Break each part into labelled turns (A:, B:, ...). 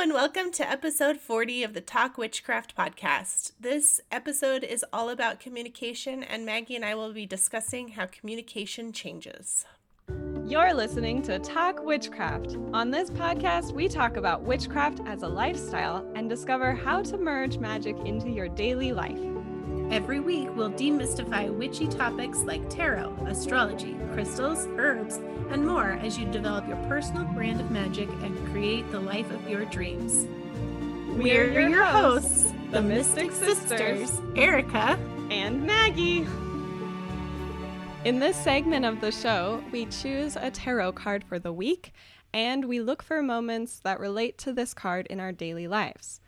A: and welcome to episode 40 of the Talk Witchcraft podcast. This episode is all about communication, and Maggie and I will be discussing how communication changes.
B: You're listening to Talk Witchcraft. On this podcast, we talk about witchcraft as a lifestyle and discover how to merge magic into your daily life.
A: Every week, we'll demystify witchy topics like tarot, astrology, crystals, herbs, and more as you develop your personal brand of magic and create the life of your dreams.
B: We're,
A: We're
B: your hosts, the Mystic Sisters,
A: Erica
B: and Maggie. In this segment of the show, we choose a tarot card for the week and we look for moments that relate to this card in our daily lives.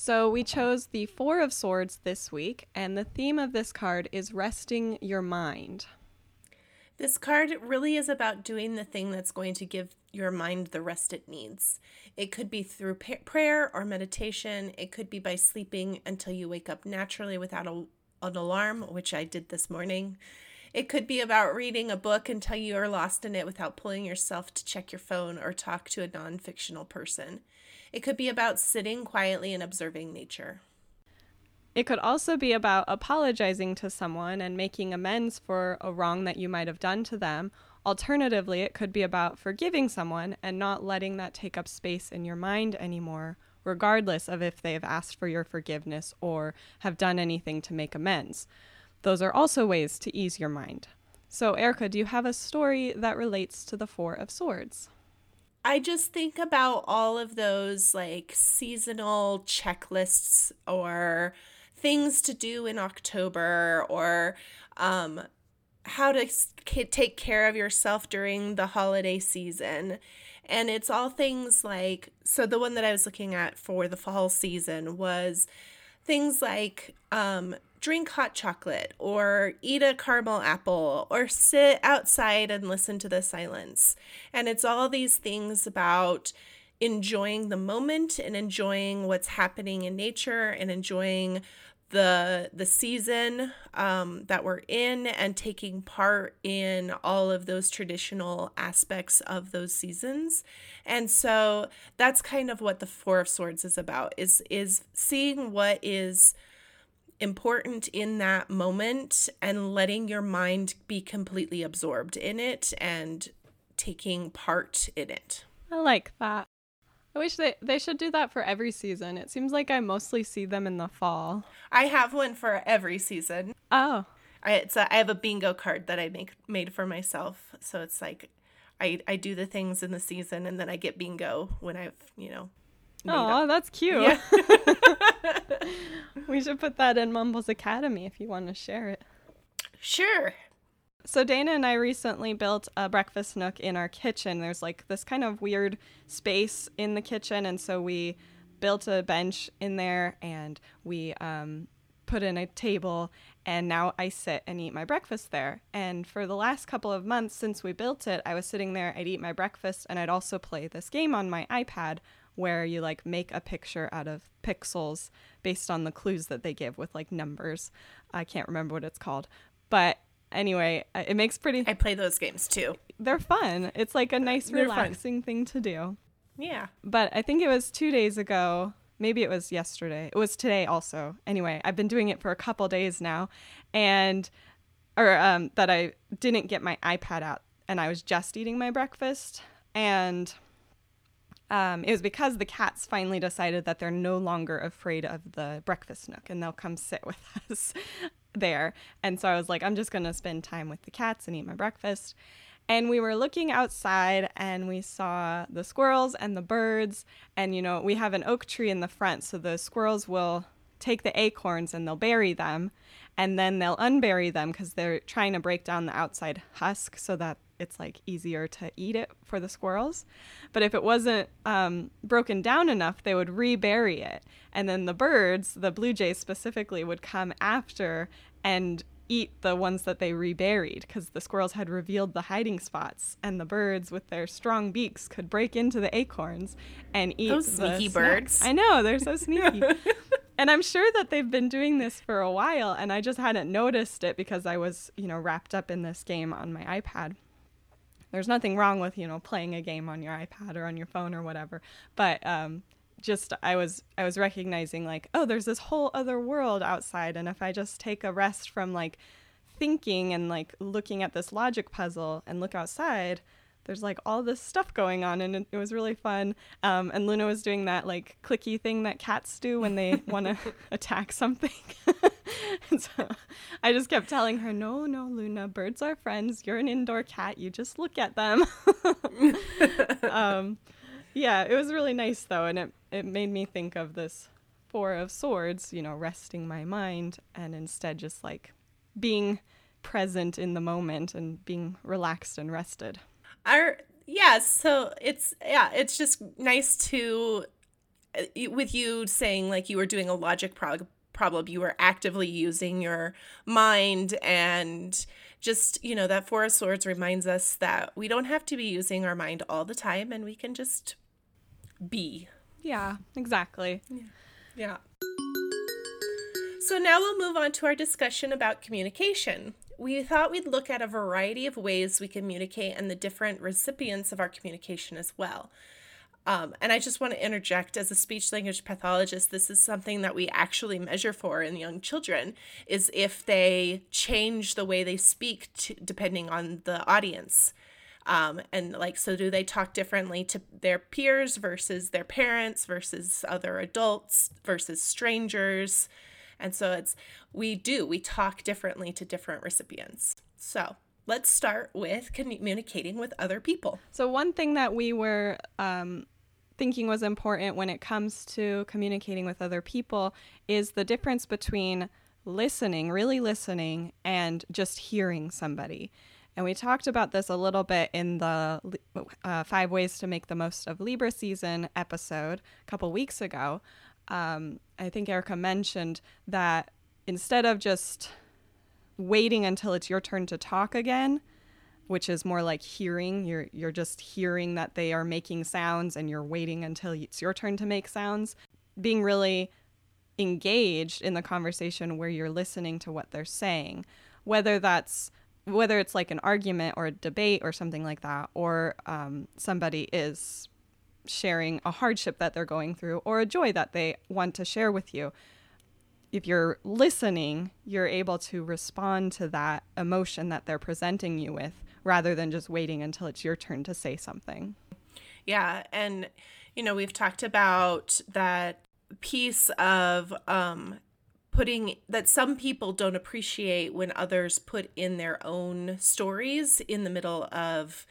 B: So we chose the Four of Swords this week, and the theme of this card is resting your mind.
A: This card really is about doing the thing that's going to give your mind the rest it needs. It could be through prayer or meditation. It could be by sleeping until you wake up naturally without a, an alarm, which I did this morning. It could be about reading a book until you are lost in it without pulling yourself to check your phone or talk to a non fictional person. It could be about sitting quietly and observing nature.
B: It could also be about apologizing to someone and making amends for a wrong that you might have done to them. Alternatively, it could be about forgiving someone and not letting that take up space in your mind anymore, regardless of if they have asked for your forgiveness or have done anything to make amends. Those are also ways to ease your mind. So, Erica, do you have a story that relates to the Four of Swords?
A: I just think about all of those like seasonal checklists or things to do in October or um, how to take care of yourself during the holiday season. And it's all things like so, the one that I was looking at for the fall season was things like um, drink hot chocolate or eat a caramel apple or sit outside and listen to the silence. And it's all these things about enjoying the moment and enjoying what's happening in nature and enjoying the the season um, that we're in and taking part in all of those traditional aspects of those seasons and so that's kind of what the four of swords is about is is seeing what is important in that moment and letting your mind be completely absorbed in it and taking part in it.
B: I like that. I wish they, they should do that for every season. It seems like I mostly see them in the fall.
A: I have one for every season.
B: Oh.
A: I, it's a, I have a bingo card that I make made for myself. So it's like I, I do the things in the season and then I get bingo when I've, you know,
B: Oh, that's cute. Yeah. we should put that in Mumbles Academy if you want to share it.
A: Sure.
B: So Dana and I recently built a breakfast nook in our kitchen. There's like this kind of weird space in the kitchen, and so we built a bench in there, and we um, put in a table, and now I sit and eat my breakfast there. And for the last couple of months since we built it, I was sitting there, I'd eat my breakfast, and I'd also play this game on my iPad where you like make a picture out of pixels based on the clues that they give with like numbers. I can't remember what it's called. But anyway, it makes pretty
A: I play those games too.
B: They're fun. It's like a nice relaxing fun. thing to do.
A: Yeah.
B: But I think it was 2 days ago, maybe it was yesterday. It was today also. Anyway, I've been doing it for a couple days now and or um that I didn't get my iPad out and I was just eating my breakfast and um, it was because the cats finally decided that they're no longer afraid of the breakfast nook and they'll come sit with us there. And so I was like, I'm just going to spend time with the cats and eat my breakfast. And we were looking outside and we saw the squirrels and the birds. And, you know, we have an oak tree in the front, so the squirrels will take the acorns and they'll bury them. And then they'll unbury them because they're trying to break down the outside husk so that it's like easier to eat it for the squirrels. But if it wasn't um, broken down enough, they would rebury it. And then the birds, the blue jays specifically, would come after and eat the ones that they reburied because the squirrels had revealed the hiding spots and the birds with their strong beaks could break into the acorns and eat
A: those sneaky birds
B: i know they're so sneaky and i'm sure that they've been doing this for a while and i just hadn't noticed it because i was you know wrapped up in this game on my ipad there's nothing wrong with you know playing a game on your iPad or on your phone or whatever, but um, just I was I was recognizing like, oh, there's this whole other world outside. And if I just take a rest from like thinking and like looking at this logic puzzle and look outside, there's like all this stuff going on and it, was really fun. Um, and Luna was doing that like clicky thing that cats do when they want to attack something. and so I just kept telling her, no, no, Luna, birds are friends. You're an indoor cat. You just look at them. um, yeah, it was really nice though. And it, it made me think of this Four of Swords, you know, resting my mind and instead just like being present in the moment and being relaxed and rested.
A: Our yeah, so it's yeah, it's just nice to uh, with you saying like you were doing a logic prog- problem, you were actively using your mind and just, you know, that Four of Swords reminds us that we don't have to be using our mind all the time and we can just be.
B: Yeah, exactly.
A: Yeah. yeah. So now we'll move on to our discussion about communication. We thought we'd look at a variety of ways we communicate and the different recipients of our communication as well. Um, and I just want to interject as a speech language pathologist, this is something that we actually measure for in young children is if they change the way they speak to, depending on the audience. Um, and like, so do they talk differently to their peers versus their parents versus other adults versus strangers? And so it's, we do, we talk differently to different recipients. So let's start with communicating with other people.
B: So, one thing that we were um, thinking was important when it comes to communicating with other people is the difference between listening, really listening, and just hearing somebody. And we talked about this a little bit in the uh, Five Ways to Make the Most of Libra Season episode a couple weeks ago um, I think Erica mentioned that instead of just waiting until it's your turn to talk again, which is more like hearing, you're you're just hearing that they are making sounds and you're waiting until it's your turn to make sounds. Being really engaged in the conversation where you're listening to what they're saying, whether that's whether it's like an argument or a debate or something like that, or um, somebody is sharing a hardship that they're going through or a joy that they want to share with you. If you're listening, you're able to respond to that emotion that they're presenting you with rather than just waiting until it's your turn to say something.
A: Yeah. And, you know, we've talked about that piece of um, putting that some people don't appreciate when others put in their own stories in the middle of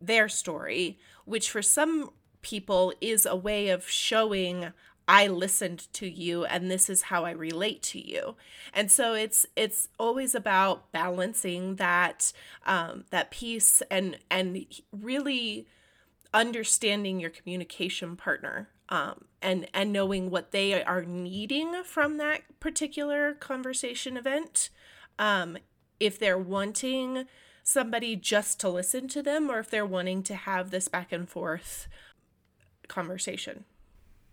A: their story, which for some people is a way of showing I listened to you and this is how I relate to you. And so it's it's always about balancing that um, that piece and and really understanding your communication partner um, and and knowing what they are needing from that particular conversation event. Um, if they're wanting somebody just to listen to them or if they're wanting to have this back and forth conversation.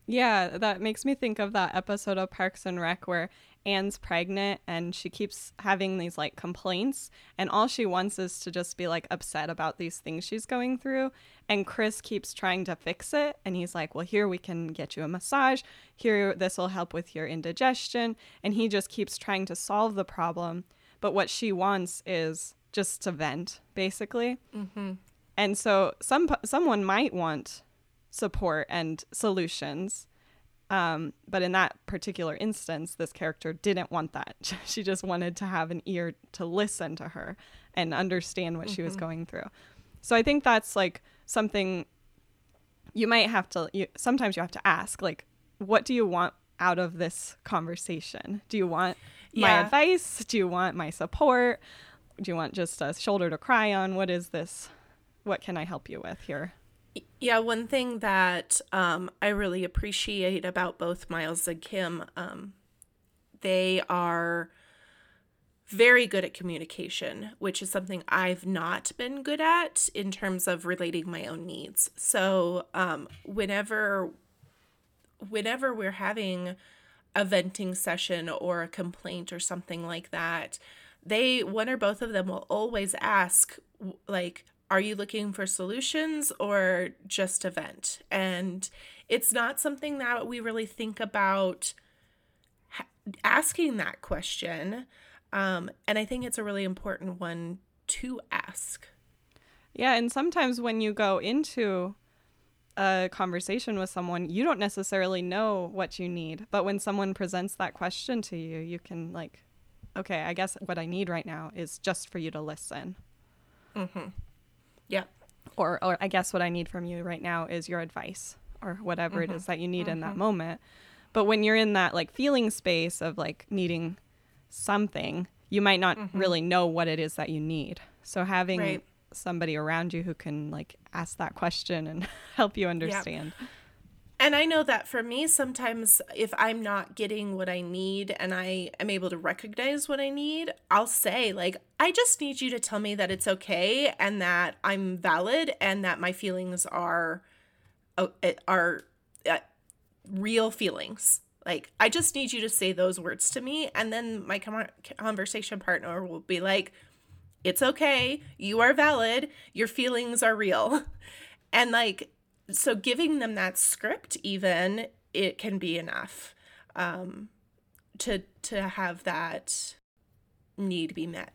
B: Yeah, that makes me think of that episode of Parks and Rec where Ann's pregnant and she keeps having these like complaints and all she wants is to just be like upset about these things she's going through and Chris keeps trying to fix it and he's like, "Well, here we can get you a massage. Here this will help with your indigestion." And he just keeps trying to solve the problem, but what she wants is just to vent, basically. hmm And so some someone might want support and solutions. Um, but in that particular instance, this character didn't want that. she just wanted to have an ear to listen to her and understand what mm-hmm. she was mm-hmm. going through. So I think that's like something you might have to, you, sometimes you have to ask, like, what do you want out of this conversation? Do you want yeah. my advice? Do you want my support? Do you want just a shoulder to cry on? What is this? What can I help you with here?
A: Yeah, one thing that um, I really appreciate about both Miles and Kim, um, they are very good at communication, which is something I've not been good at in terms of relating my own needs. So, um, whenever whenever we're having a venting session or a complaint or something like that, they one or both of them will always ask like are you looking for solutions or just a vent? And it's not something that we really think about ha- asking that question. Um, and I think it's a really important one to ask.
B: Yeah, and sometimes when you go into a conversation with someone, you don't necessarily know what you need. But when someone presents that question to you, you can, like, okay, I guess what I need right now is just for you to listen.
A: Mm-hmm. Yeah.
B: Or, or I guess what I need from you right now is your advice or whatever mm-hmm. it is that you need mm-hmm. in that mm-hmm. moment. But when you're in that like feeling space of like needing something, you might not mm-hmm. really know what it is that you need. So having right. somebody around you who can like ask that question and help you understand.
A: Yep. And I know that for me, sometimes if I'm not getting what I need and I am able to recognize what I need, I'll say, like, I just need you to tell me that it's okay and that I'm valid and that my feelings are uh, are uh, real feelings. Like, I just need you to say those words to me. And then my conversation partner will be like, it's okay. You are valid. Your feelings are real. And like, so giving them that script even it can be enough um, to to have that need be met.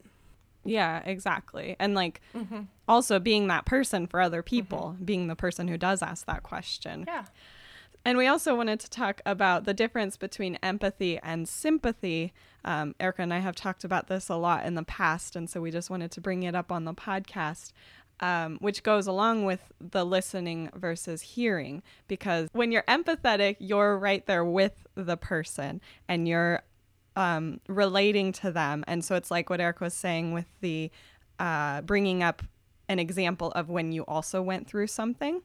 B: Yeah, exactly. And like mm-hmm. also being that person for other people, mm-hmm. being the person who does ask that question.
A: Yeah.
B: And we also wanted to talk about the difference between empathy and sympathy. Um, Erica and I have talked about this a lot in the past, and so we just wanted to bring it up on the podcast um, which goes along with the listening versus hearing. Because when you're empathetic, you're right there with the person and you're um, relating to them. And so it's like what Eric was saying with the uh, bringing up an example of when you also went through something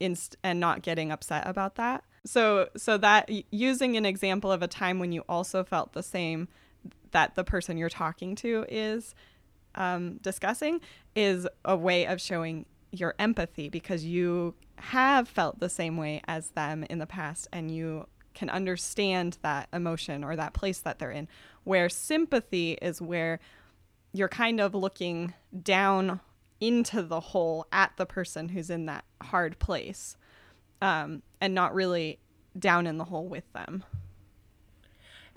B: inst- and not getting upset about that. So, so that using an example of a time when you also felt the same that the person you're talking to is um, discussing is a way of showing your empathy because you have felt the same way as them in the past and you can understand that emotion or that place that they're in. Where sympathy is where you're kind of looking down into the hole at the person who's in that hard place um, and not really down in the hole with them.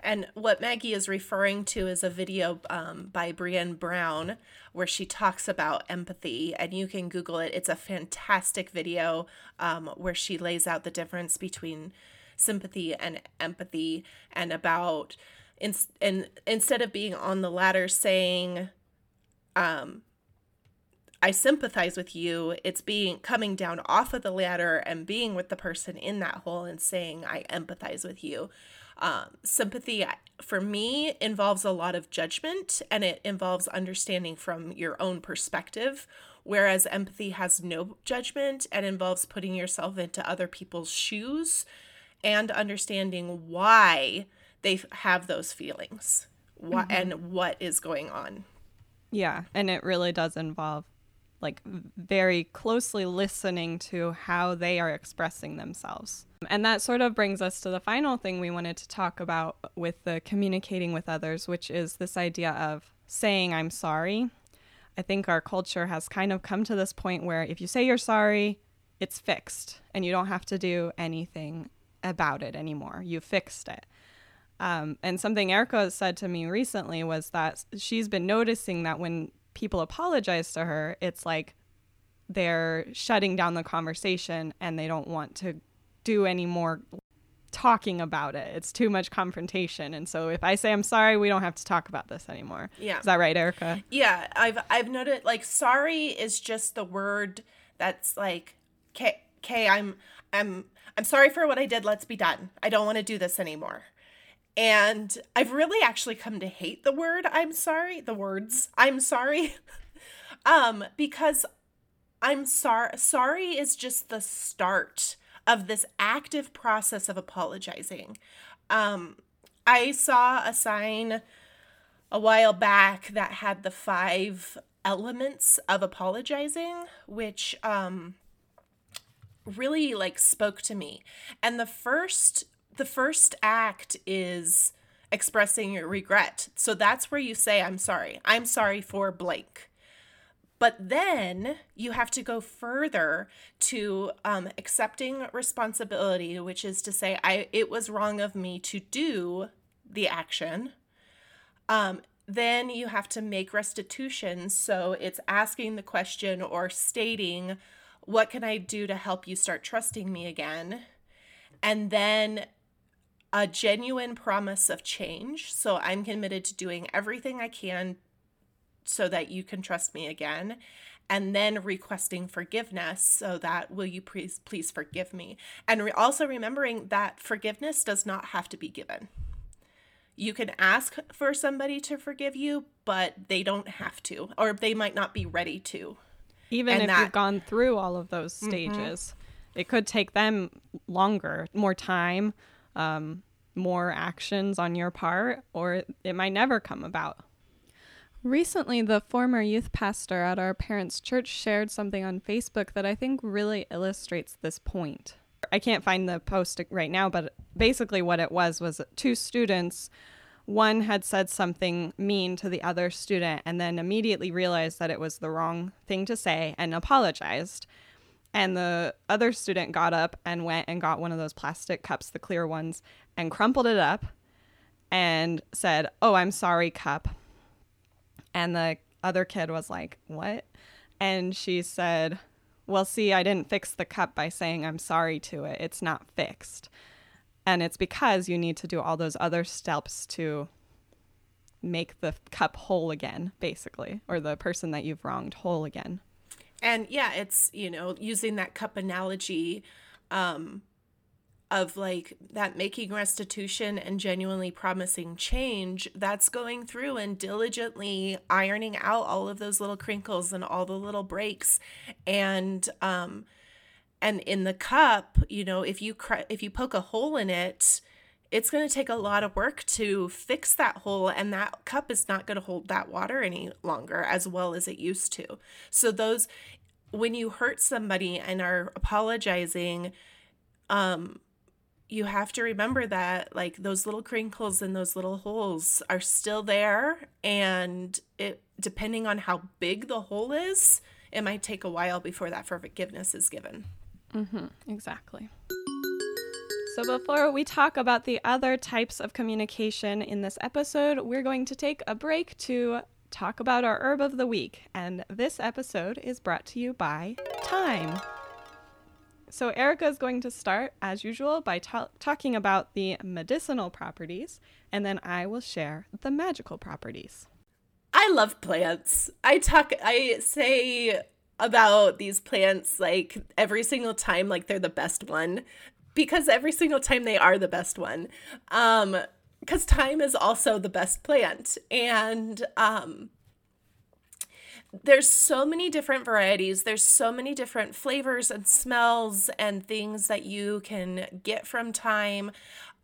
A: And what Maggie is referring to is a video um, by Brené Brown where she talks about empathy, and you can Google it. It's a fantastic video um, where she lays out the difference between sympathy and empathy, and about in, instead of being on the ladder saying, um, I sympathize with you. It's being coming down off of the ladder and being with the person in that hole and saying, I empathize with you. Um, sympathy for me involves a lot of judgment and it involves understanding from your own perspective, whereas empathy has no judgment and involves putting yourself into other people's shoes and understanding why they have those feelings mm-hmm. and what is going on.
B: Yeah, and it really does involve like very closely listening to how they are expressing themselves. And that sort of brings us to the final thing we wanted to talk about with the communicating with others, which is this idea of saying, I'm sorry. I think our culture has kind of come to this point where if you say you're sorry, it's fixed and you don't have to do anything about it anymore. You fixed it. Um, and something Erica said to me recently was that she's been noticing that when people apologize to her, it's like they're shutting down the conversation and they don't want to do any more talking about it. It's too much confrontation. And so if I say I'm sorry, we don't have to talk about this anymore.
A: Yeah.
B: Is that right, Erica?
A: Yeah. I've I've noted like sorry is just the word that's like okay, okay, I'm I'm I'm sorry for what I did. Let's be done. I don't want to do this anymore. And I've really actually come to hate the word I'm sorry, the words I'm sorry. um because I'm sorry sorry is just the start of this active process of apologizing. Um I saw a sign a while back that had the five elements of apologizing which um really like spoke to me. And the first the first act is expressing your regret. So that's where you say, I'm sorry. I'm sorry for blank. But then you have to go further to um, accepting responsibility, which is to say, I it was wrong of me to do the action. Um, then you have to make restitution. So it's asking the question or stating, What can I do to help you start trusting me again? And then a genuine promise of change. So I'm committed to doing everything I can so that you can trust me again and then requesting forgiveness so that will you please please forgive me and re- also remembering that forgiveness does not have to be given you can ask for somebody to forgive you but they don't have to or they might not be ready to
B: even and if that, you've gone through all of those stages mm-hmm. it could take them longer more time um, more actions on your part or it might never come about Recently, the former youth pastor at our parents' church shared something on Facebook that I think really illustrates this point. I can't find the post right now, but basically, what it was was two students. One had said something mean to the other student and then immediately realized that it was the wrong thing to say and apologized. And the other student got up and went and got one of those plastic cups, the clear ones, and crumpled it up and said, Oh, I'm sorry, cup. And the other kid was like, What? And she said, Well, see, I didn't fix the cup by saying I'm sorry to it. It's not fixed. And it's because you need to do all those other steps to make the cup whole again, basically, or the person that you've wronged whole again.
A: And yeah, it's, you know, using that cup analogy, um, of like that making restitution and genuinely promising change, that's going through and diligently ironing out all of those little crinkles and all the little breaks. And, um, and in the cup, you know, if you cr- if you poke a hole in it, it's going to take a lot of work to fix that hole and that cup is not going to hold that water any longer as well as it used to. So those when you hurt somebody and are apologizing um you have to remember that like those little crinkles and those little holes are still there and it depending on how big the hole is it might take a while before that forgiveness is given
B: mm-hmm, exactly so before we talk about the other types of communication in this episode we're going to take a break to talk about our herb of the week and this episode is brought to you by Thyme. so, Erica is going to start, as usual, by ta- talking about the medicinal properties, and then I will share the magical properties.
A: I love plants. I talk, I say about these plants like every single time, like they're the best one, because every single time they are the best one. Um, because thyme is also the best plant. And um, there's so many different varieties there's so many different flavors and smells and things that you can get from thyme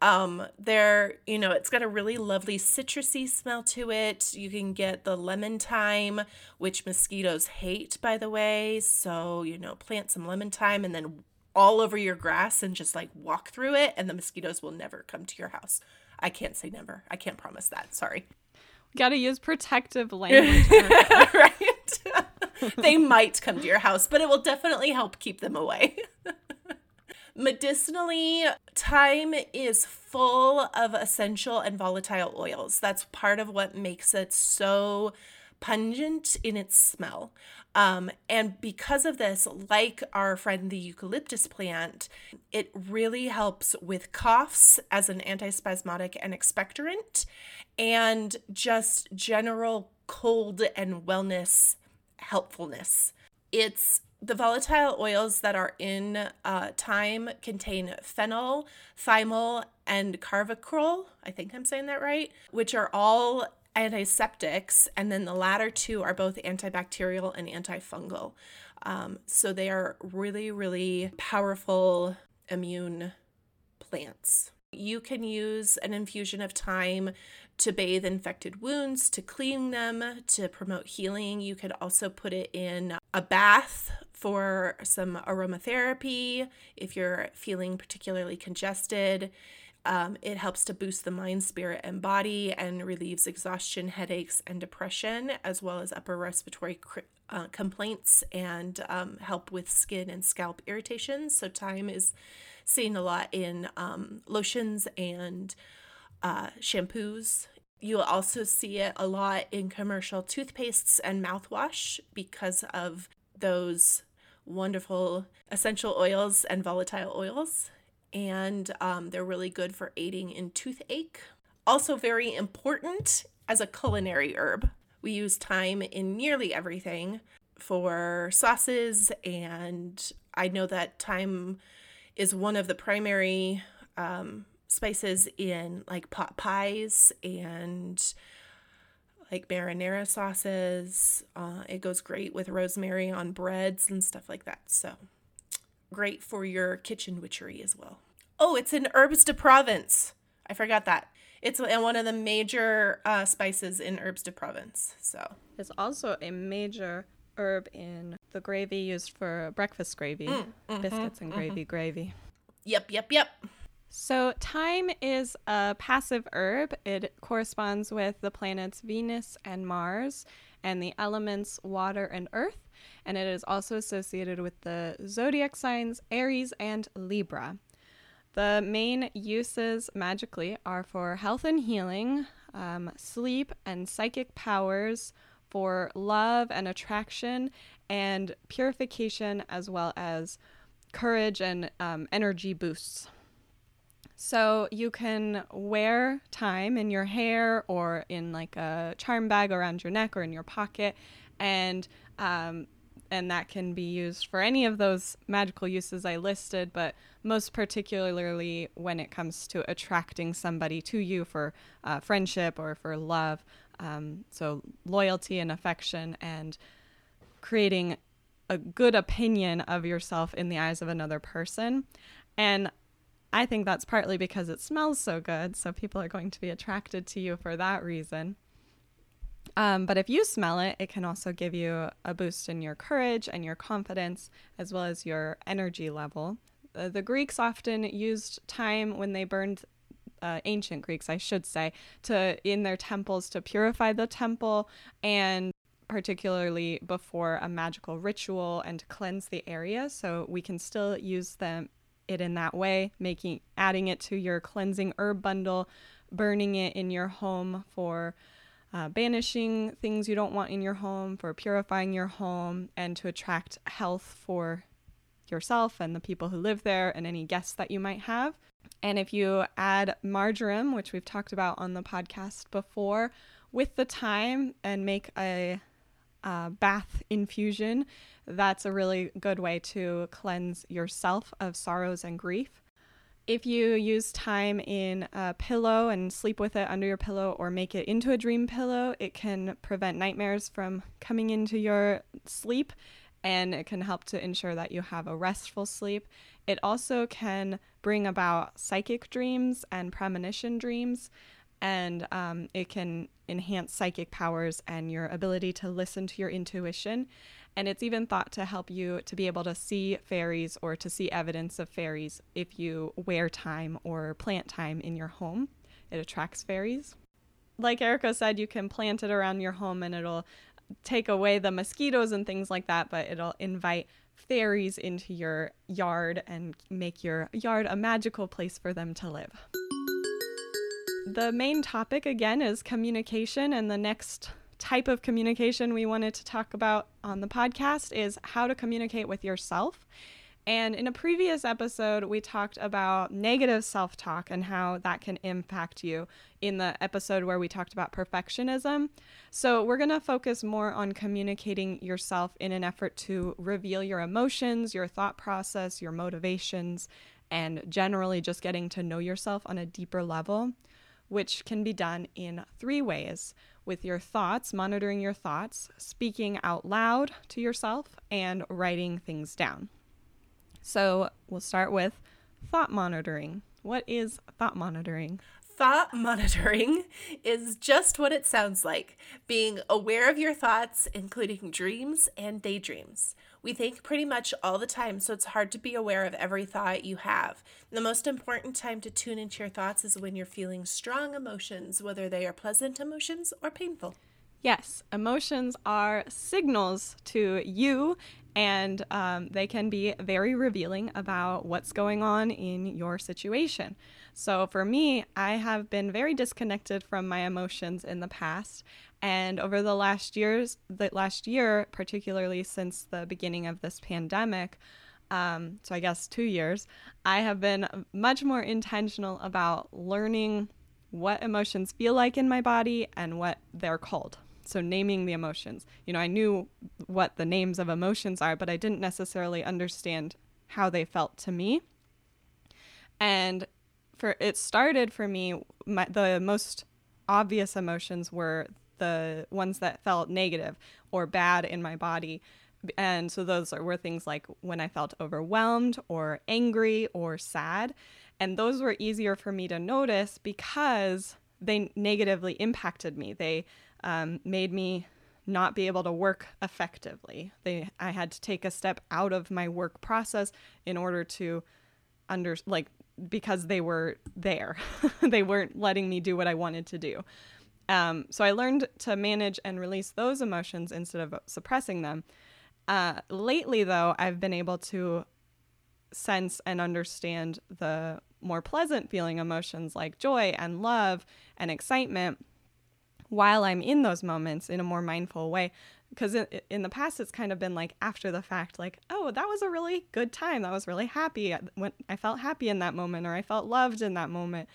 A: um there you know it's got a really lovely citrusy smell to it you can get the lemon thyme which mosquitoes hate by the way so you know plant some lemon thyme and then all over your grass and just like walk through it and the mosquitoes will never come to your house i can't say never i can't promise that sorry
B: Got to use protective language.
A: right? they might come to your house, but it will definitely help keep them away. Medicinally, thyme is full of essential and volatile oils. That's part of what makes it so pungent in its smell. Um, and because of this, like our friend the eucalyptus plant, it really helps with coughs as an antispasmodic and expectorant, and just general cold and wellness helpfulness. It's the volatile oils that are in uh, thyme contain phenol, thymol, and carvacrol. I think I'm saying that right, which are all antiseptics, and then the latter two are both antibacterial and antifungal. Um, so they are really, really powerful immune plants. You can use an infusion of thyme to bathe infected wounds, to clean them, to promote healing. You could also put it in a bath for some aromatherapy if you're feeling particularly congested. Um, it helps to boost the mind, spirit, and body and relieves exhaustion, headaches, and depression, as well as upper respiratory uh, complaints and um, help with skin and scalp irritations. So, thyme is seen a lot in um, lotions and uh, shampoos. You'll also see it a lot in commercial toothpastes and mouthwash because of those wonderful essential oils and volatile oils. And um, they're really good for aiding in toothache. Also, very important as a culinary herb. We use thyme in nearly everything for sauces, and I know that thyme is one of the primary um, spices in like pot pies and like marinara sauces. Uh, it goes great with rosemary on breads and stuff like that. So great for your kitchen witchery as well. Oh, it's in herbes de Provence. I forgot that. It's one of the major uh, spices in herbes de Provence. So
B: it's also a major herb in the gravy used for breakfast gravy, mm, mm-hmm, biscuits and gravy, mm-hmm. gravy.
A: Yep, yep, yep.
B: So, thyme is a passive herb. It corresponds with the planets Venus and Mars and the elements water and earth. And it is also associated with the zodiac signs Aries and Libra. The main uses magically are for health and healing, um, sleep and psychic powers, for love and attraction, and purification, as well as courage and um, energy boosts. So you can wear thyme in your hair or in like a charm bag around your neck or in your pocket, and um, and that can be used for any of those magical uses I listed, but most particularly when it comes to attracting somebody to you for uh, friendship or for love. Um, so loyalty and affection and creating a good opinion of yourself in the eyes of another person. And I think that's partly because it smells so good, so people are going to be attracted to you for that reason. Um, but if you smell it, it can also give you a boost in your courage and your confidence, as well as your energy level. Uh, the Greeks often used thyme when they burned uh, ancient Greeks, I should say, to in their temples to purify the temple and particularly before a magical ritual and cleanse the area. So we can still use them it in that way, making adding it to your cleansing herb bundle, burning it in your home for uh, banishing things you don't want in your home, for purifying your home, and to attract health for yourself and the people who live there and any guests that you might have. And if you add marjoram, which we've talked about on the podcast before, with the thyme and make a, a bath infusion, that's a really good way to cleanse yourself of sorrows and grief. If you use thyme in a pillow and sleep with it under your pillow or make it into a dream pillow, it can prevent nightmares from coming into your sleep and it can help to ensure that you have a restful sleep. It also can bring about psychic dreams and premonition dreams, and um, it can enhance psychic powers and your ability to listen to your intuition. And it's even thought to help you to be able to see fairies or to see evidence of fairies if you wear thyme or plant thyme in your home. It attracts fairies. Like Erica said, you can plant it around your home and it'll take away the mosquitoes and things like that, but it'll invite fairies into your yard and make your yard a magical place for them to live. The main topic again is communication, and the next type of communication we wanted to talk about on the podcast is how to communicate with yourself. And in a previous episode, we talked about negative self talk and how that can impact you in the episode where we talked about perfectionism. So, we're going to focus more on communicating yourself in an effort to reveal your emotions, your thought process, your motivations, and generally just getting to know yourself on a deeper level, which can be done in three ways with your thoughts, monitoring your thoughts, speaking out loud to yourself, and writing things down. So we'll start with thought monitoring. What is thought monitoring?
A: Thought monitoring is just what it sounds like being aware of your thoughts, including dreams and daydreams. We think pretty much all the time, so it's hard to be aware of every thought you have. The most important time to tune into your thoughts is when you're feeling strong emotions, whether they are pleasant emotions or painful.
B: Yes, emotions are signals to you, and um, they can be very revealing about what's going on in your situation. So, for me, I have been very disconnected from my emotions in the past, and over the last years, the last year, particularly since the beginning of this pandemic, um, so I guess two years, I have been much more intentional about learning what emotions feel like in my body and what they're called. So, naming the emotions. You know, I knew what the names of emotions are, but I didn't necessarily understand how they felt to me. And for it started for me, my, the most obvious emotions were the ones that felt negative or bad in my body. And so those were things like when I felt overwhelmed or angry or sad. And those were easier for me to notice because they negatively impacted me. They um, made me not be able to work effectively. They I had to take a step out of my work process in order to under like because they were there. they weren't letting me do what I wanted to do. Um, so I learned to manage and release those emotions instead of suppressing them. Uh, lately, though, I've been able to sense and understand the more pleasant feeling emotions like joy and love and excitement while I'm in those moments in a more mindful way. Because in, the past, it's kind of been like after the fact, like, oh, that was a really good time. That was really happy. When I felt happy in that moment, or I felt loved in that moment,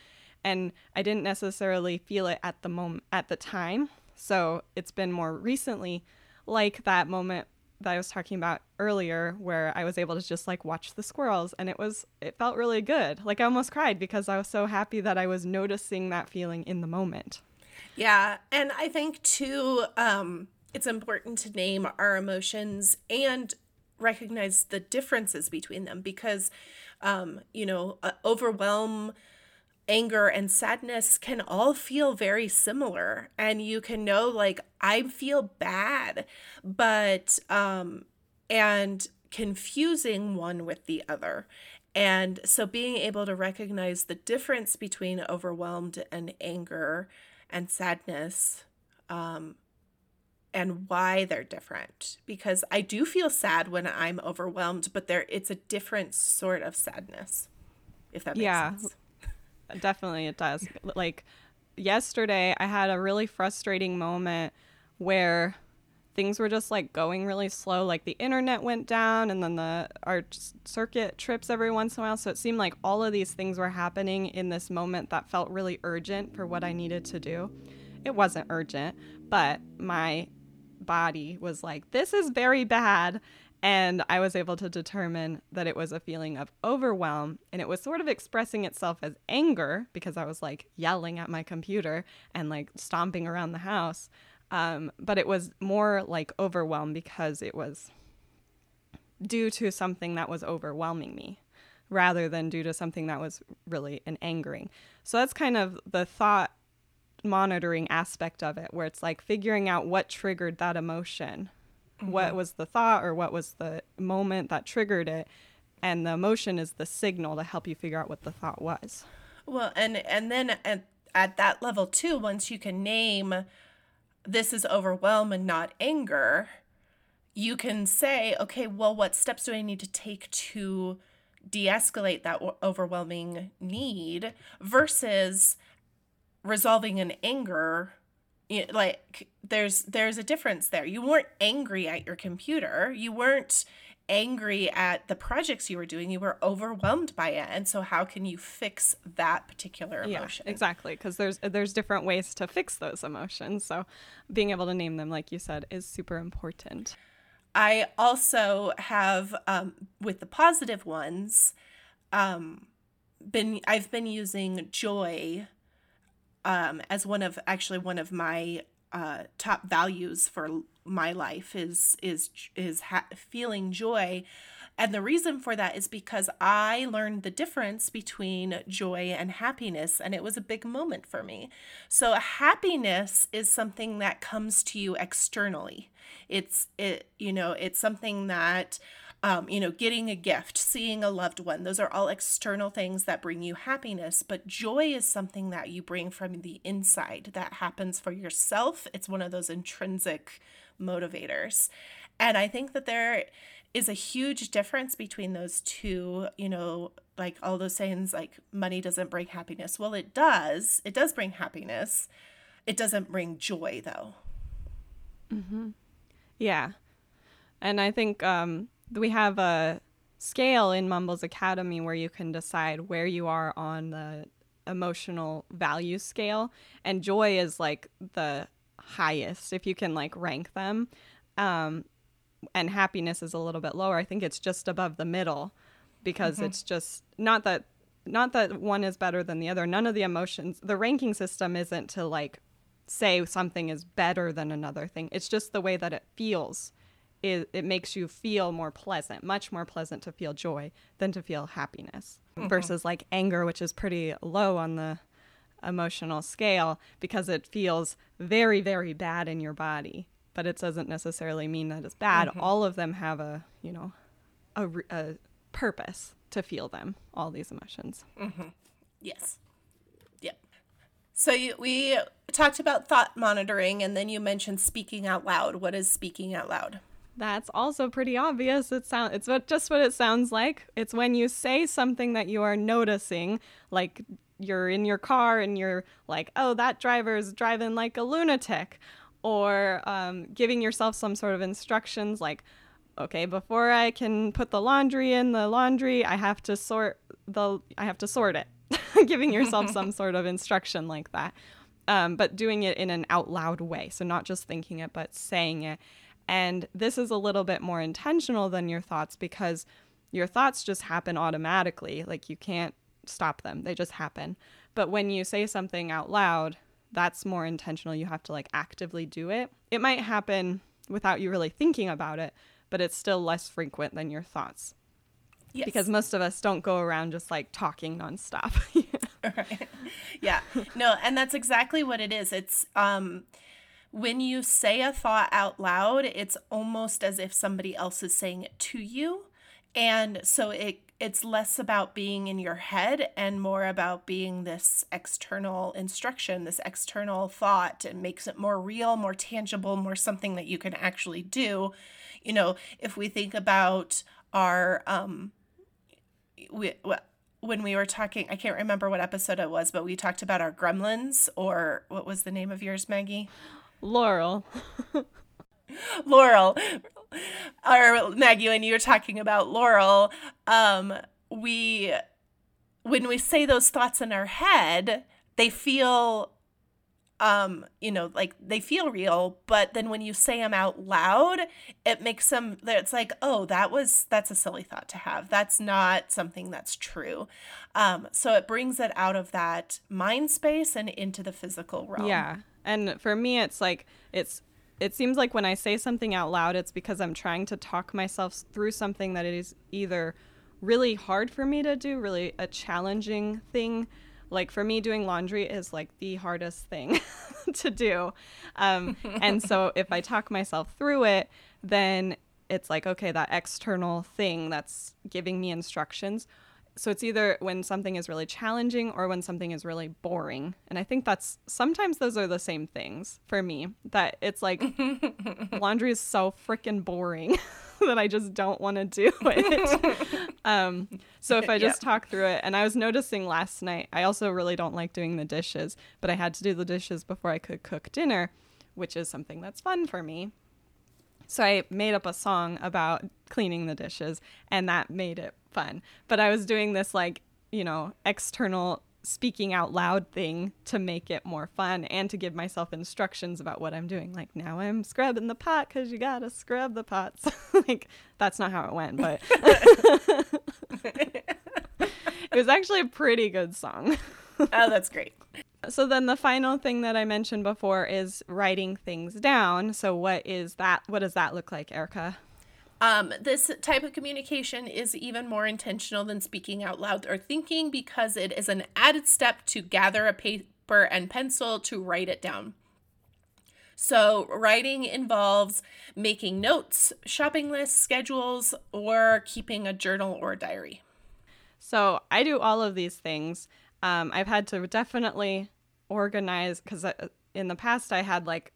B: and I didn't necessarily feel it at the moment at the time. So it's been more recently, like that moment that I was talking about earlier, where I was able to just like watch the squirrels, and it was it felt really good. Like I almost cried because I was so happy that I was noticing that feeling in the moment.
A: Yeah. And I think too, um, it's important to name our emotions and recognize the differences between them because, um, you know, uh, overwhelm, anger, and sadness can all feel very similar. And you can know, like, I feel bad, but, um, and confusing one with the other. And so being able to recognize the difference between overwhelmed and anger and sadness um, and why they're different because i do feel sad when i'm overwhelmed but there it's a different sort of sadness if that makes yeah, sense
B: definitely it does. Like yesterday i had a really frustrating moment where things were just like going really slow. Like the internet went down and then the our circuit trips every once in a while. So it seemed like all of these things were happening in this moment that felt really urgent for what I needed to do. It wasn't urgent but my body was like this is very bad and I was able to determine that it was a feeling of overwhelm and it was sort of expressing itself as anger because I was like yelling at my computer and like stomping around the house um, but it was more like overwhelm because it was due to something that was overwhelming me rather than due to something that was really an angering. So that's kind of the thought monitoring aspect of it, where it's like figuring out what triggered that emotion. Mm-hmm. What was the thought or what was the moment that triggered it? And the emotion is the signal to help you figure out what the thought was.
A: Well, and and then at, at that level too, once you can name this is overwhelm and not anger, you can say, okay, well, what steps do I need to take to de escalate that overwhelming need versus resolving an anger like there's there's a difference there. You weren't angry at your computer. You weren't angry at the projects you were doing. You were overwhelmed by it. And so how can you fix that particular emotion?
B: yeah, exactly. Because there's there's different ways to fix those emotions. So being able to name them like you said is super important.
A: I also have um, with the positive ones um, been i've been using joy um, as one of actually one of my uh, top values for my life is is is ha- feeling joy And the reason for that is because I learned the difference between joy and happiness, and it was a big moment for me. So, happiness is something that comes to you externally. It's, it, you know, it's something that, um, you know, getting a gift, seeing a loved one, those are all external things that bring you happiness. But joy is something that you bring from the inside that happens for yourself. It's one of those intrinsic motivators. And I think that there is a huge difference between those two, you know, like all those sayings like money doesn't bring happiness. Well, it does. It does bring happiness. It doesn't bring joy though.
B: Mhm. Yeah. And I think um we have a scale in Mumbles Academy where you can decide where you are on the emotional value scale and joy is like the highest if you can like rank them. Um and happiness is a little bit lower. I think it's just above the middle because mm-hmm. it's just not that not that one is better than the other. None of the emotions, the ranking system isn't to like say something is better than another thing. It's just the way that it feels. It, it makes you feel more pleasant, much more pleasant to feel joy than to feel happiness mm-hmm. versus like anger, which is pretty low on the emotional scale because it feels very, very bad in your body but it doesn't necessarily mean that it's bad. Mm-hmm. All of them have a, you know, a, a purpose to feel them, all these emotions.
A: Mm-hmm. Yes. Yep. So you, we talked about thought monitoring and then you mentioned speaking out loud. What is speaking out loud?
B: That's also pretty obvious. It sound it's what just what it sounds like. It's when you say something that you are noticing, like you're in your car and you're like, "Oh, that driver is driving like a lunatic." or um, giving yourself some sort of instructions like okay before i can put the laundry in the laundry i have to sort the i have to sort it giving yourself some sort of instruction like that um, but doing it in an out loud way so not just thinking it but saying it and this is a little bit more intentional than your thoughts because your thoughts just happen automatically like you can't stop them they just happen but when you say something out loud that's more intentional. You have to like actively do it. It might happen without you really thinking about it, but it's still less frequent than your thoughts. Yes. Because most of us don't go around just like talking nonstop.
A: right. Yeah. No, and that's exactly what it is. It's um when you say a thought out loud, it's almost as if somebody else is saying it to you. And so it it's less about being in your head and more about being this external instruction, this external thought. It makes it more real, more tangible, more something that you can actually do. You know, if we think about our, um, we, when we were talking, I can't remember what episode it was, but we talked about our gremlins, or what was the name of yours, Maggie?
B: Laurel.
A: Laurel or Maggie, when you were talking about Laurel, um, we when we say those thoughts in our head, they feel um you know like they feel real but then when you say them out loud it makes them it's like oh that was that's a silly thought to have. That's not something that's true. Um so it brings it out of that mind space and into the physical realm.
B: Yeah. And for me it's like it's it seems like when I say something out loud, it's because I'm trying to talk myself through something that is either really hard for me to do, really a challenging thing. Like for me, doing laundry is like the hardest thing to do. Um, and so if I talk myself through it, then it's like, okay, that external thing that's giving me instructions so it's either when something is really challenging or when something is really boring. And I think that's sometimes those are the same things for me. That it's like laundry is so freaking boring that I just don't want to do it. um, so if I just yep. talk through it, and I was noticing last night, I also really don't like doing the dishes, but I had to do the dishes before I could cook dinner, which is something that's fun for me. So I made up a song about cleaning the dishes, and that made it fun. But I was doing this like, you know, external speaking out loud thing to make it more fun and to give myself instructions about what I'm doing. Like now I'm scrubbing the pot because you gotta scrub the pots. like that's not how it went, but it was actually a pretty good song.
A: oh, that's great.
B: So then the final thing that I mentioned before is writing things down. So what is that? What does that look like, Erica?
A: Um, this type of communication is even more intentional than speaking out loud or thinking because it is an added step to gather a paper and pencil to write it down. So, writing involves making notes, shopping lists, schedules, or keeping a journal or diary.
B: So, I do all of these things. Um, I've had to definitely organize because uh, in the past I had like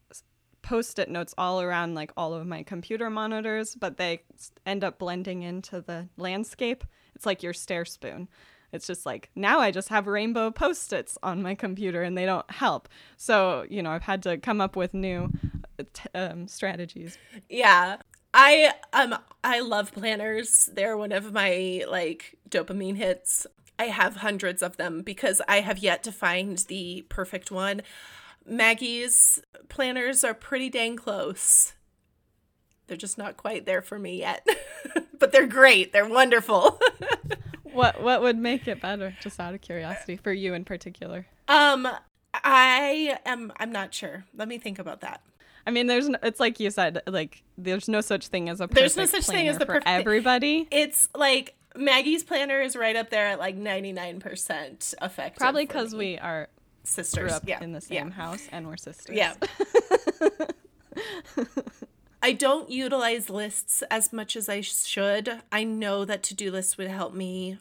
B: post-it notes all around like all of my computer monitors, but they end up blending into the landscape. It's like your stair spoon. It's just like now I just have rainbow post-its on my computer and they don't help. So, you know, I've had to come up with new uh, t- um, strategies.
A: Yeah. I um I love planners. They're one of my like dopamine hits. I have hundreds of them because I have yet to find the perfect one. Maggie's planners are pretty dang close. They're just not quite there for me yet. but they're great. They're wonderful.
B: what what would make it better just out of curiosity for you in particular?
A: Um I am I'm not sure. Let me think about that.
B: I mean, there's no, it's like you said, like there's no such thing as a there's no such thing as the perfect everybody.
A: It's like Maggie's planner is right up there at like 99% effective.
B: Probably because we are
A: sisters.
B: up yeah. in the same yeah. house and we're sisters.
A: Yeah. I don't utilize lists as much as I should. I know that to do lists would help me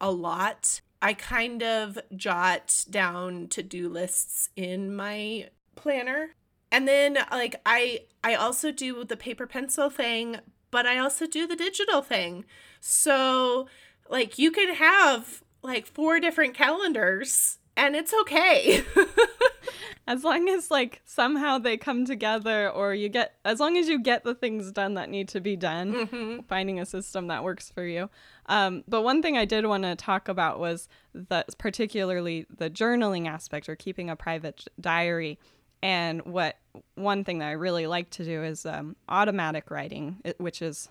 A: a lot. I kind of jot down to do lists in my planner. And then like I I also do the paper pencil thing, but I also do the digital thing. So like you can have like four different calendars and it's okay.
B: as long as like somehow they come together or you get as long as you get the things done that need to be done mm-hmm. finding a system that works for you um, but one thing i did want to talk about was the particularly the journaling aspect or keeping a private diary and what one thing that i really like to do is um, automatic writing which is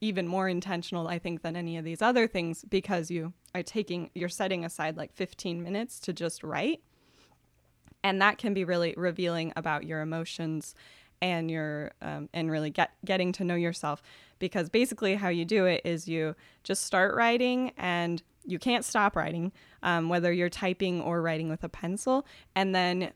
B: even more intentional i think than any of these other things because you are taking you're setting aside like 15 minutes to just write. And that can be really revealing about your emotions and your um, and really get getting to know yourself because basically how you do it is you just start writing and you can't stop writing um, whether you're typing or writing with a pencil. And then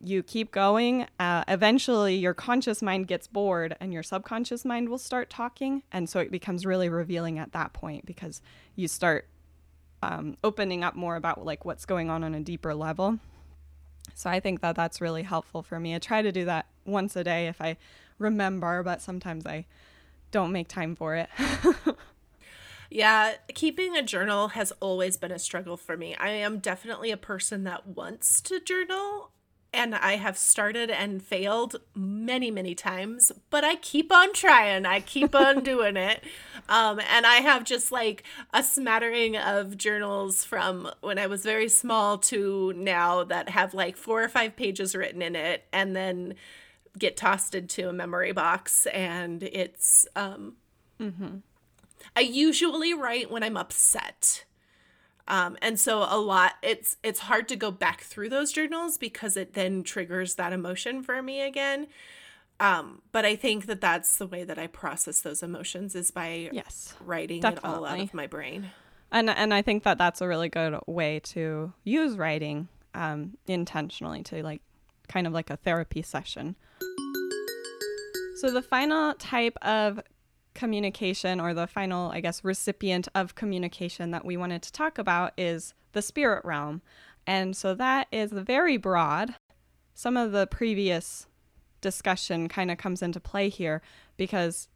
B: you keep going uh, eventually your conscious mind gets bored and your subconscious mind will start talking and so it becomes really revealing at that point because you start um, opening up more about like what's going on on a deeper level so I think that that's really helpful for me. I try to do that once a day if I remember, but sometimes I don't make time for it.
A: yeah, keeping a journal has always been a struggle for me. I am definitely a person that wants to journal and I have started and failed many, many times, but I keep on trying. I keep on doing it. Um, and I have just like a smattering of journals from when I was very small to now that have like four or five pages written in it and then get tossed into a memory box. And it's, um, mm-hmm. I usually write when I'm upset um, and so a lot it's it's hard to go back through those journals because it then triggers that emotion for me again. Um, but i think that that's the way that i process those emotions is by
B: yes
A: writing definitely. it all out of my brain.
B: And and i think that that's a really good way to use writing um, intentionally to like kind of like a therapy session. So the final type of communication or the final, I guess, recipient of communication that we wanted to talk about is the spirit realm. And so that is very broad. Some of the previous discussion kind of comes into play here because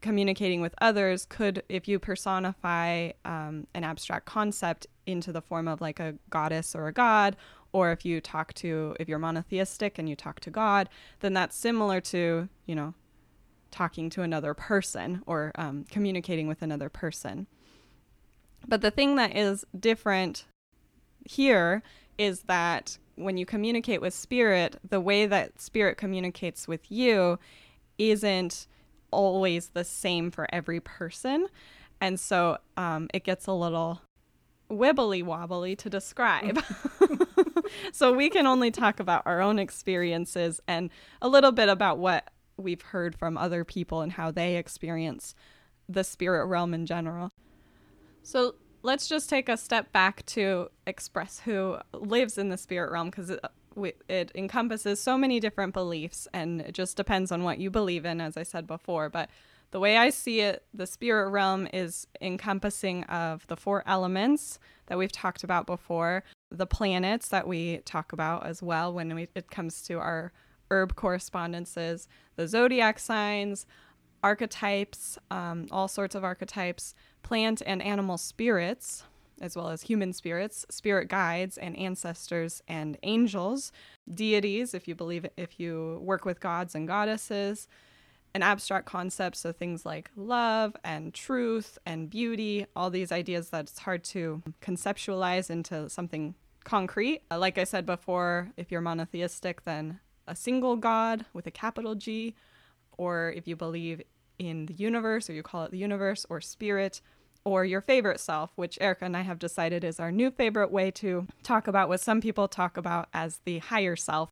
B: communicating with others could, if you personify um, an abstract concept into the form of like a goddess or a god, or if you talk to, if you're monotheistic and you talk to God, then that's similar to, you know, talking to another person or um, communicating with another person. But the thing that is different here is that when you communicate with spirit, the way that spirit communicates with you isn't always the same for every person. And so um, it gets a little wibbly wobbly to describe. so we can only talk about our own experiences and a little bit about what we've heard from other people and how they experience the spirit realm in general. So let's just take a step back to express who lives in the spirit realm because it, it encompasses so many different beliefs and it just depends on what you believe in, as I said before. But the way I see it, the spirit realm is encompassing of the four elements that we've talked about before, the planets that we talk about as well when we, it comes to our herb correspondences, the zodiac signs, archetypes, um, all sorts of archetypes, plant and animal spirits, as well as human spirits, spirit guides and ancestors and angels, deities, if you believe if you work with gods and goddesses, and abstract concepts, so things like love and truth and beauty, all these ideas that it's hard to conceptualize into something concrete. Like I said before, if you're monotheistic, then a single God with a capital G, or if you believe in the universe, or you call it the universe, or spirit, or your favorite self, which Erica and I have decided is our new favorite way to talk about what some people talk about as the higher self.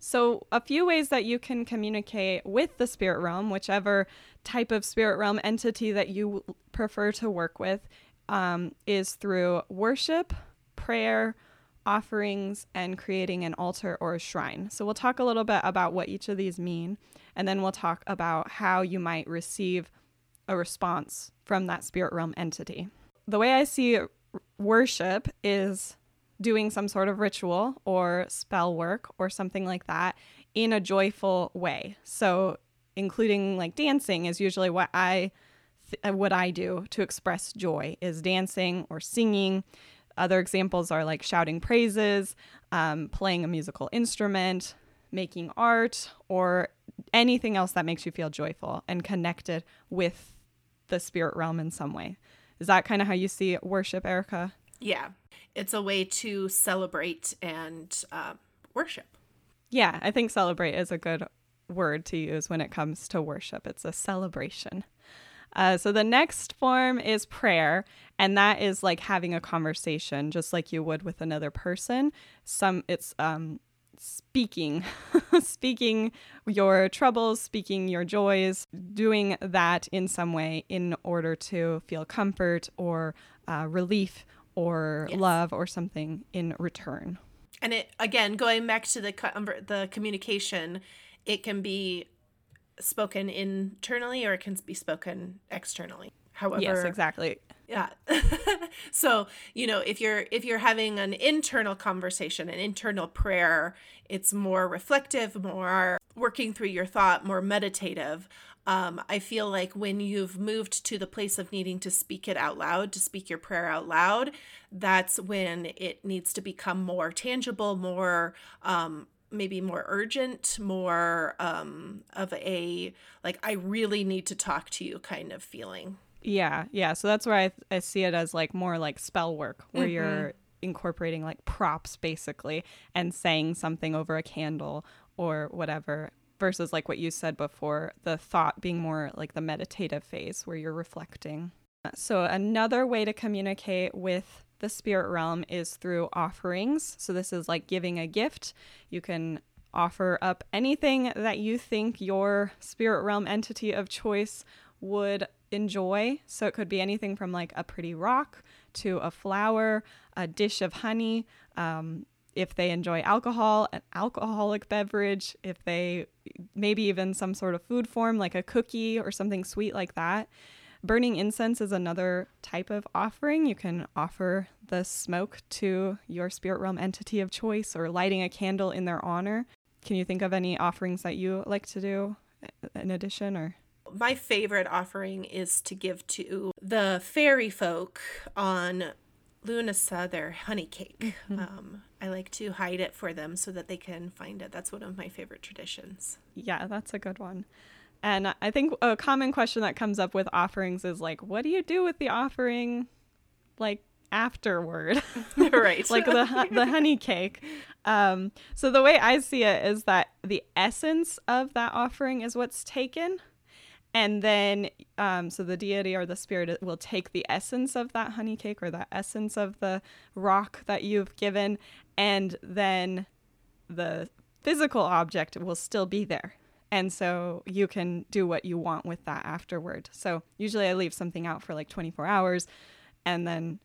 B: So, a few ways that you can communicate with the spirit realm, whichever type of spirit realm entity that you prefer to work with, um, is through worship, prayer, offerings, and creating an altar or a shrine. So, we'll talk a little bit about what each of these mean, and then we'll talk about how you might receive a response from that spirit realm entity. The way I see worship is doing some sort of ritual or spell work or something like that in a joyful way. So, including like dancing is usually what I th- what I do to express joy is dancing or singing. Other examples are like shouting praises, um, playing a musical instrument, making art, or anything else that makes you feel joyful and connected with the spirit realm in some way. Is that kind of how you see worship, Erica?
A: Yeah, it's a way to celebrate and uh, worship.
B: Yeah, I think celebrate is a good word to use when it comes to worship. It's a celebration. Uh, so the next form is prayer, and that is like having a conversation, just like you would with another person. Some it's um, speaking, speaking your troubles, speaking your joys, doing that in some way in order to feel comfort or uh, relief or yes. love or something in return.
A: And it again going back to the the communication, it can be spoken internally or it can be spoken externally. However,
B: yes, exactly
A: yeah so you know if you're if you're having an internal conversation an internal prayer it's more reflective more working through your thought more meditative um, i feel like when you've moved to the place of needing to speak it out loud to speak your prayer out loud that's when it needs to become more tangible more um, maybe more urgent, more um, of a like, I really need to talk to you kind of feeling.
B: Yeah, yeah. So that's where I, I see it as like more like spell work, where mm-hmm. you're incorporating like props basically and saying something over a candle or whatever versus like what you said before the thought being more like the meditative phase where you're reflecting so another way to communicate with the spirit realm is through offerings so this is like giving a gift you can offer up anything that you think your spirit realm entity of choice would enjoy. So it could be anything from like a pretty rock to a flower, a dish of honey. Um, if they enjoy alcohol, an alcoholic beverage, if they maybe even some sort of food form like a cookie or something sweet like that. Burning incense is another type of offering. You can offer the smoke to your spirit realm entity of choice or lighting a candle in their honor. Can you think of any offerings that you like to do in addition or?
A: My favorite offering is to give to the fairy folk on Lunasa their honey cake. Mm-hmm. Um, I like to hide it for them so that they can find it. That's one of my favorite traditions.
B: Yeah, that's a good one. And I think a common question that comes up with offerings is like, what do you do with the offering, like afterward?
A: right.
B: like the the honey cake. Um, so the way I see it is that the essence of that offering is what's taken, and then um, so the deity or the spirit will take the essence of that honey cake or the essence of the rock that you've given and then the physical object will still be there And so you can do what you want with that afterward. So usually I leave something out for like 24 hours and then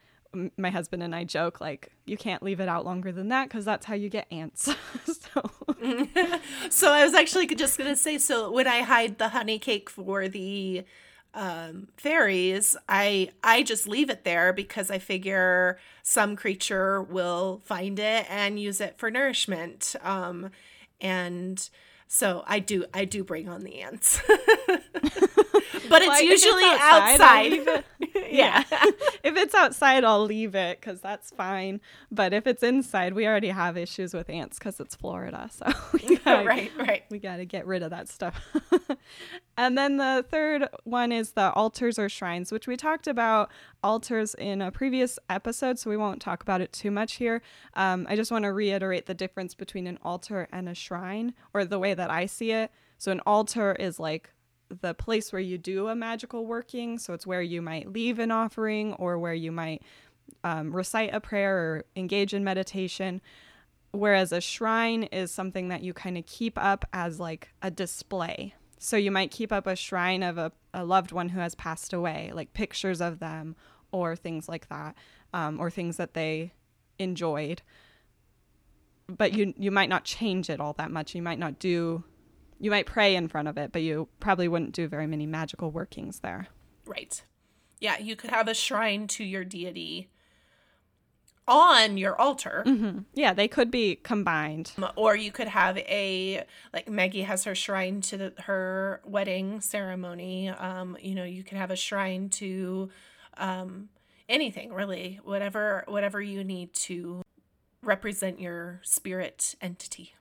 B: my husband and I joke like you can't leave it out longer than that because that's how you get ants. so.
A: so I was actually just gonna say so when I hide the honey cake for the um, fairies, I I just leave it there because I figure some creature will find it and use it for nourishment. Um, and so I do I do bring on the ants. but it's like usually it's outside. outside.
B: yeah. if it's outside, I'll leave it because that's fine. But if it's inside, we already have issues with ants because it's Florida. So we gotta,
A: right, right.
B: We got to get rid of that stuff. and then the third one is the altars or shrines, which we talked about altars in a previous episode, so we won't talk about it too much here. Um, I just want to reiterate the difference between an altar and a shrine, or the way that I see it. So an altar is like the place where you do a magical working. So it's where you might leave an offering or where you might um, recite a prayer or engage in meditation. Whereas a shrine is something that you kind of keep up as like a display. So you might keep up a shrine of a, a loved one who has passed away, like pictures of them or things like that, um, or things that they enjoyed. But you you might not change it all that much. You might not do you might pray in front of it, but you probably wouldn't do very many magical workings there.
A: Right. Yeah, you could have a shrine to your deity on your altar.
B: Mm-hmm. Yeah, they could be combined.
A: Or you could have a like Maggie has her shrine to the, her wedding ceremony. Um, you know, you could have a shrine to um, anything really, whatever whatever you need to represent your spirit entity.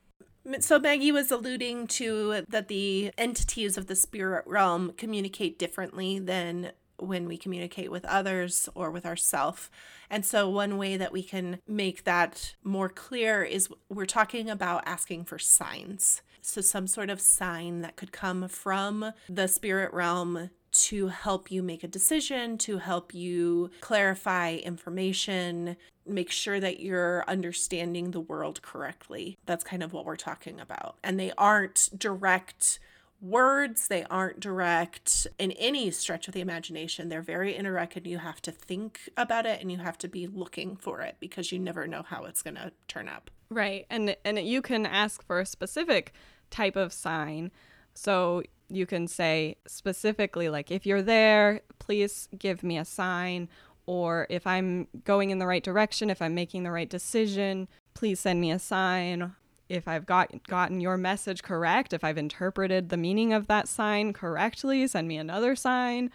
A: So Maggie was alluding to that the entities of the spirit realm communicate differently than when we communicate with others or with ourself. And so one way that we can make that more clear is we're talking about asking for signs. So some sort of sign that could come from the spirit realm to help you make a decision, to help you clarify information, make sure that you're understanding the world correctly. That's kind of what we're talking about. And they aren't direct words, they aren't direct in any stretch of the imagination. They're very indirect, and you have to think about it and you have to be looking for it because you never know how it's going to turn up.
B: Right. And and you can ask for a specific type of sign. So you can say specifically, like, if you're there, please give me a sign. Or if I'm going in the right direction, if I'm making the right decision, please send me a sign. If I've got gotten your message correct, if I've interpreted the meaning of that sign correctly, send me another sign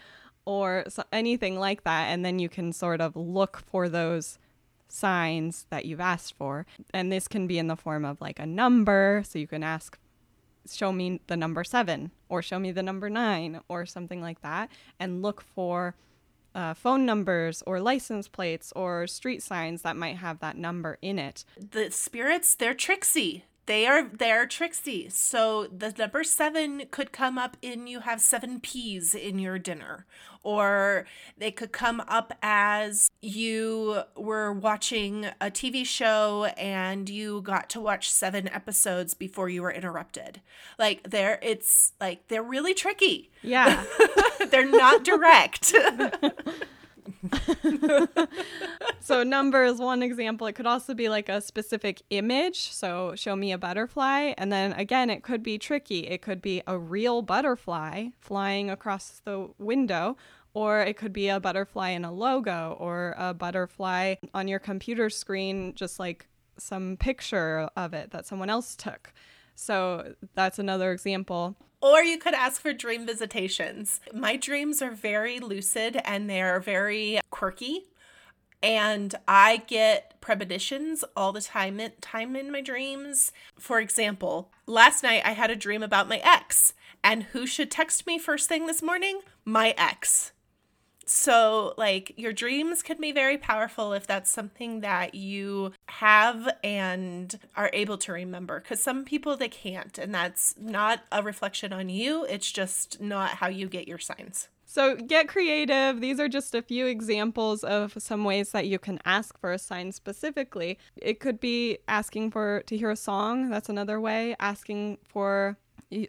B: or anything like that. And then you can sort of look for those signs that you've asked for. And this can be in the form of like a number. So you can ask show me the number seven or show me the number nine or something like that and look for uh, phone numbers or license plates or street signs that might have that number in it.
A: The spirits, they're tricksy they are they're tricksy. So the number seven could come up in you have seven peas in your dinner, or they could come up as you were watching a TV show and you got to watch seven episodes before you were interrupted. Like they're it's like they're really tricky.
B: Yeah,
A: they're not direct.
B: so number is one example. It could also be like a specific image. So show me a butterfly. And then again, it could be tricky. It could be a real butterfly flying across the window, or it could be a butterfly in a logo or a butterfly on your computer screen, just like some picture of it that someone else took. So that's another example.
A: Or you could ask for dream visitations. My dreams are very lucid and they're very quirky. And I get premonitions all the time time in my dreams. For example, last night I had a dream about my ex. And who should text me first thing this morning? My ex. So, like, your dreams can be very powerful if that's something that you have and are able to remember. Because some people they can't, and that's not a reflection on you, it's just not how you get your signs.
B: So get creative. These are just a few examples of some ways that you can ask for a sign specifically. It could be asking for to hear a song, that's another way, asking for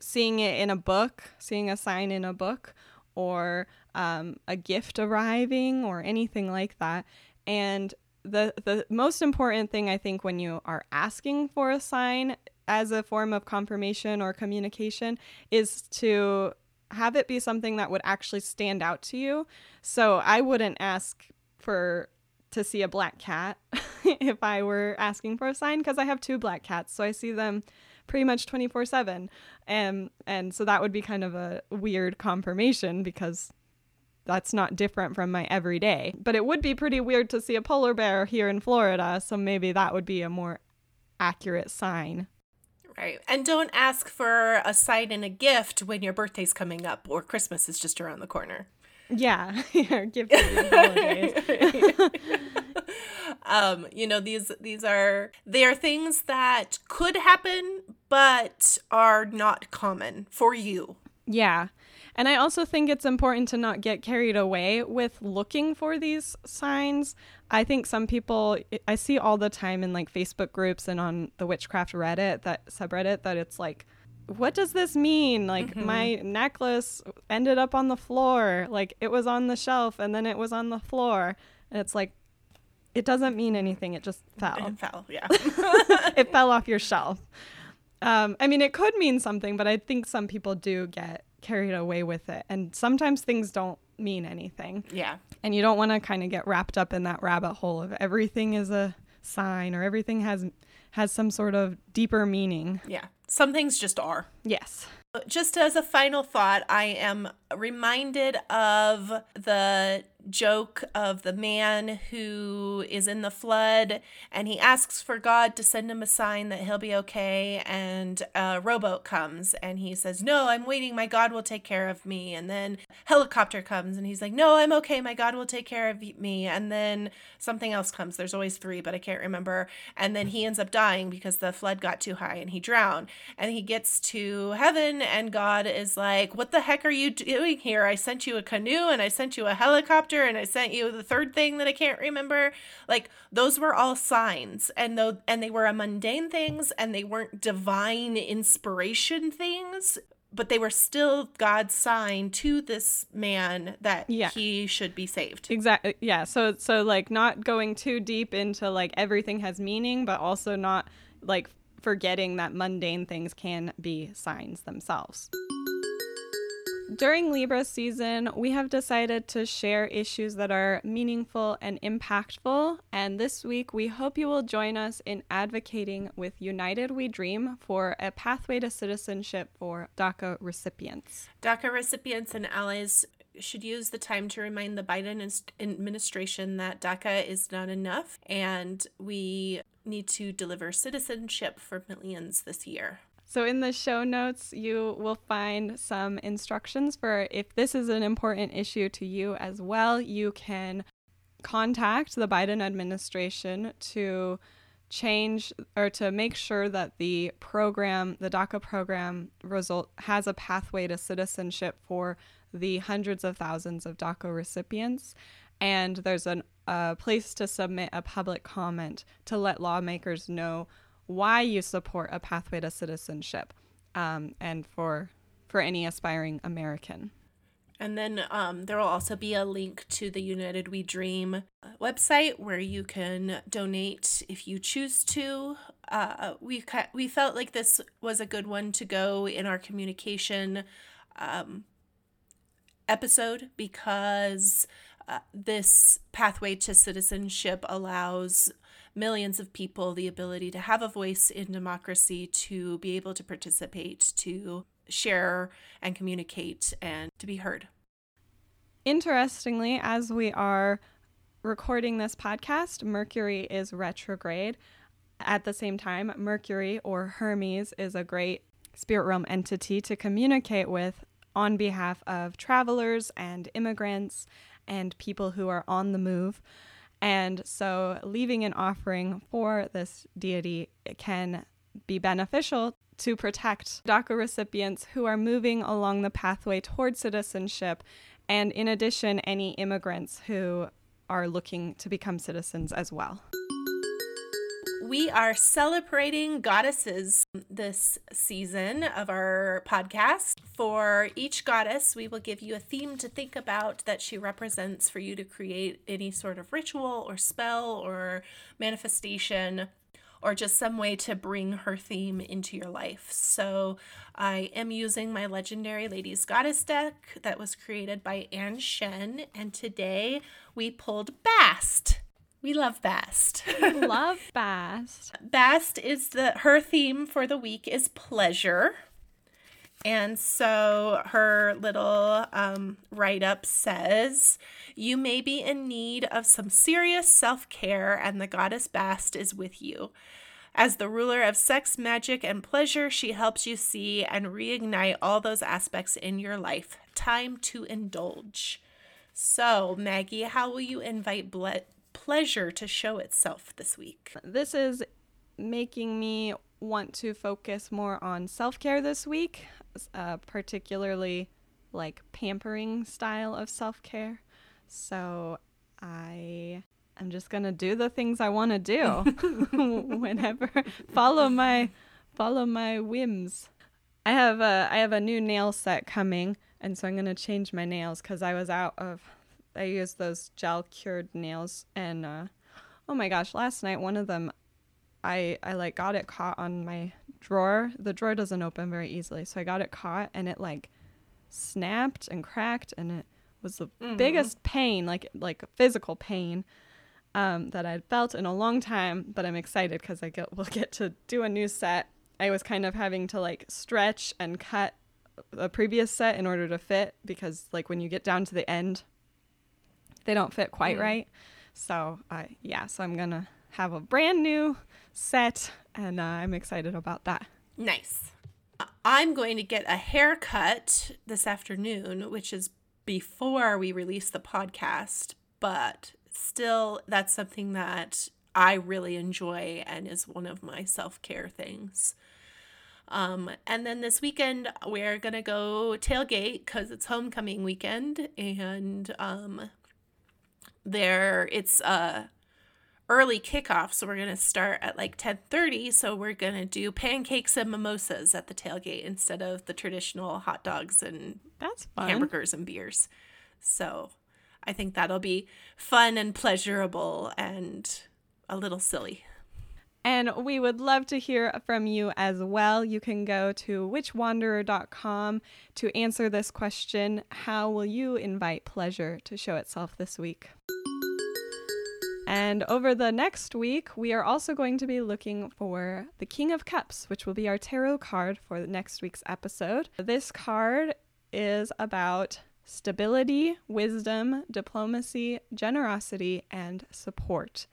B: seeing it in a book, seeing a sign in a book, or um, a gift arriving, or anything like that. And the the most important thing I think when you are asking for a sign as a form of confirmation or communication is to have it be something that would actually stand out to you. So I wouldn't ask for to see a black cat if I were asking for a sign because I have two black cats, so I see them pretty much 24/7. And and so that would be kind of a weird confirmation because that's not different from my everyday. But it would be pretty weird to see a polar bear here in Florida, so maybe that would be a more accurate sign.
A: Right. And don't ask for a sign and a gift when your birthday's coming up or Christmas is just around the corner.
B: Yeah, yeah, gift giving holidays.
A: um, you know, these these are they are things that could happen but are not common for you.
B: Yeah. And I also think it's important to not get carried away with looking for these signs. I think some people I see all the time in like Facebook groups and on the witchcraft Reddit that subreddit that it's like what does this mean? Like
A: Mhm.
B: my necklace ended up on the floor. Like it was on the shelf and then it was on the floor. And it's like it doesn't mean anything. It just fell.
A: It fell, yeah.
B: it fell off your shelf. Um, I mean, it could mean something, but I think some people do get carried away with it. And sometimes things don't mean anything.
A: yeah.
B: And you don't want to kind of get wrapped up in that rabbit hole of everything is a sign or everything has has some sort of deeper meaning.
A: Yeah. Some things just are.
B: Yes.
A: Just as a final thought, I am reminded of the joke of the man who is in the flood and he asks for God to send him a sign that he'll be okay. And a rowboat comes and he says, No, I'm waiting. My God will take care of me. And then helicopter comes and he's like, No, I'm okay. My God will take care of me. And then something else comes. There's always three, but I can't remember. And then he ends up dying because the flood got too high and he drowned. And he gets to heaven and God is like, What the heck are you doing here? I sent you a canoe and I sent you a helicopter and I sent you the third thing that I can't remember. Like those were all signs and though and they were a mundane things and they weren't divine inspiration things. But they were still God's sign to this man that
B: Yeah.
A: he should be saved.
B: Exactly. Yeah. So so like not going too deep into like everything has meaning, but also not like forgetting that mundane things can be signs themselves. During Libra season, we have decided to share issues that are meaningful and impactful. And this week, we hope you will join us in advocating with United We Dream for a pathway to citizenship for DACA recipients.
A: DACA recipients and allies should use the time to remind the Biden administration that DACA is not enough and we need to deliver citizenship for millions this year.
B: So, in the show notes, you will find some instructions for if this is an important issue to you as well. You can contact the Biden administration to change or to make sure that the program, the DACA program, result has a pathway to citizenship for the hundreds of thousands of DACA recipients. And there's an, a place to submit a public comment to let lawmakers know why you support a pathway to citizenship um, and for for any aspiring American.
A: And then um, there will also be a link to the United We Dream uh, website where you can donate if you choose to. Uh, we we felt like this was a good one to go in our communication um, episode because uh, this pathway to citizenship allows millions of people the ability to have a voice in democracy, to be able to participate, to share and communicate, and to be heard.
B: Interestingly, as we are recording this podcast, Mercury is retrograde. At the same time, Mercury or Hermes is a great spirit realm entity to communicate with on behalf of travelers and immigrants and people who are on the move. And so, leaving an offering for this deity can be beneficial to protect DACA recipients who are moving along the pathway toward citizenship, and in addition, any immigrants who are looking to become citizens as well.
A: We are celebrating goddesses this season of our podcast. For each goddess, we will give you a theme to think about that she represents for you to create any sort of ritual or spell or manifestation or just some way to bring her theme into your life. So, I am using my legendary Ladies Goddess deck that was created by Ann Shen, and today we pulled Bast. We love Bast.
B: Love Bast.
A: Bast is the her theme for the week is pleasure. And so her little um, write up says, You may be in need of some serious self care, and the goddess Bast is with you. As the ruler of sex, magic, and pleasure, she helps you see and reignite all those aspects in your life. Time to indulge. So, Maggie, how will you invite ble- pleasure to show itself this week?
B: This is making me want to focus more on self care this week, uh, particularly like pampering style of self care. So I am just gonna do the things I want to do whenever follow my follow my whims. I have a I have a new nail set coming, and so I'm gonna change my nails because I was out of I use those gel cured nails, and uh, oh my gosh, last night one of them I I like got it caught on my drawer. The drawer doesn't open very easily, so I got it caught and it like snapped and cracked and it was the
A: Mhm.
B: biggest pain, like like physical pain um, that I'd felt in a long time. But I'm excited because I get will get to do a new set. I was kind of having to like stretch and cut a previous set in order to fit because like when you get down to the end, they don't fit quite
A: Mm.
B: right. So uh, yeah, so I'm gonna have a brand new set, and uh, I'm excited about that.
A: Nice. I'm going to get a haircut this afternoon, which is before we release the podcast, but still, that's something that I really enjoy and is one of my self care things. Um, and then this weekend, we're going to go tailgate because it's homecoming weekend, and um, there it's uh early kickoff so we're going to start at like 10:30 so we're going to do pancakes and mimosas at the tailgate instead of the traditional hot dogs and
B: That's fun.
A: hamburgers and beers so i think that'll be fun and pleasurable and a little silly
B: And we would love to hear from you as well. You can go to witchwanderer.com to answer this question How will you invite pleasure to show itself this week? And over the next week, we are also going to be looking for the King of Cups, which will be our tarot card for next week's episode. This card is about stability, wisdom, diplomacy, generosity, and support.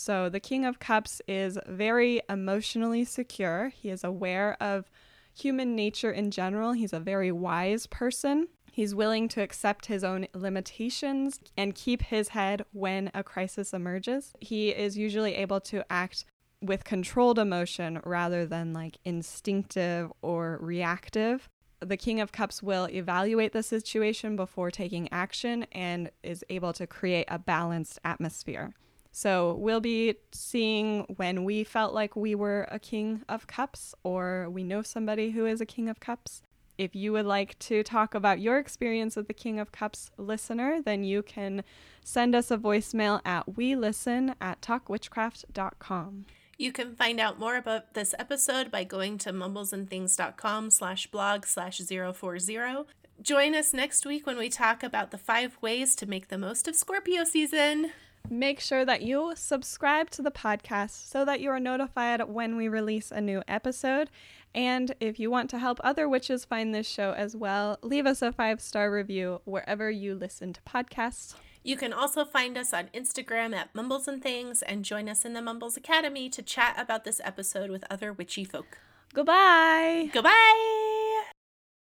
B: So the King of Cups is very emotionally secure. He is aware of human nature in general. He's a very wise person. He's willing to accept his own limitations and keep his head when a crisis emerges. He is usually able to act with controlled emotion rather than like instinctive or reactive. The King of Cups will evaluate the situation before taking action and is able to create a balanced atmosphere. So we'll be seeing when we felt like we were a King of Cups or we know somebody who is a King of Cups. If you would like to talk about your experience with the King of Cups listener, then you can send us a voicemail at we listen at talkwitchcraft.com.
A: You can find out more about this episode by going to mumblesandthings.com slash blog slash 040. Join us next week when we talk about the five ways to make the most of Scorpio season.
B: Make sure that you subscribe to the podcast so that you are notified when we release a new episode. And if you want to help other witches find this show as well, leave us a five star review wherever you listen to podcasts.
A: You can also find us on Instagram at Mumbles and Things and join us in the Mumbles Academy to chat about this episode with other witchy folk.
B: Goodbye.
A: Goodbye!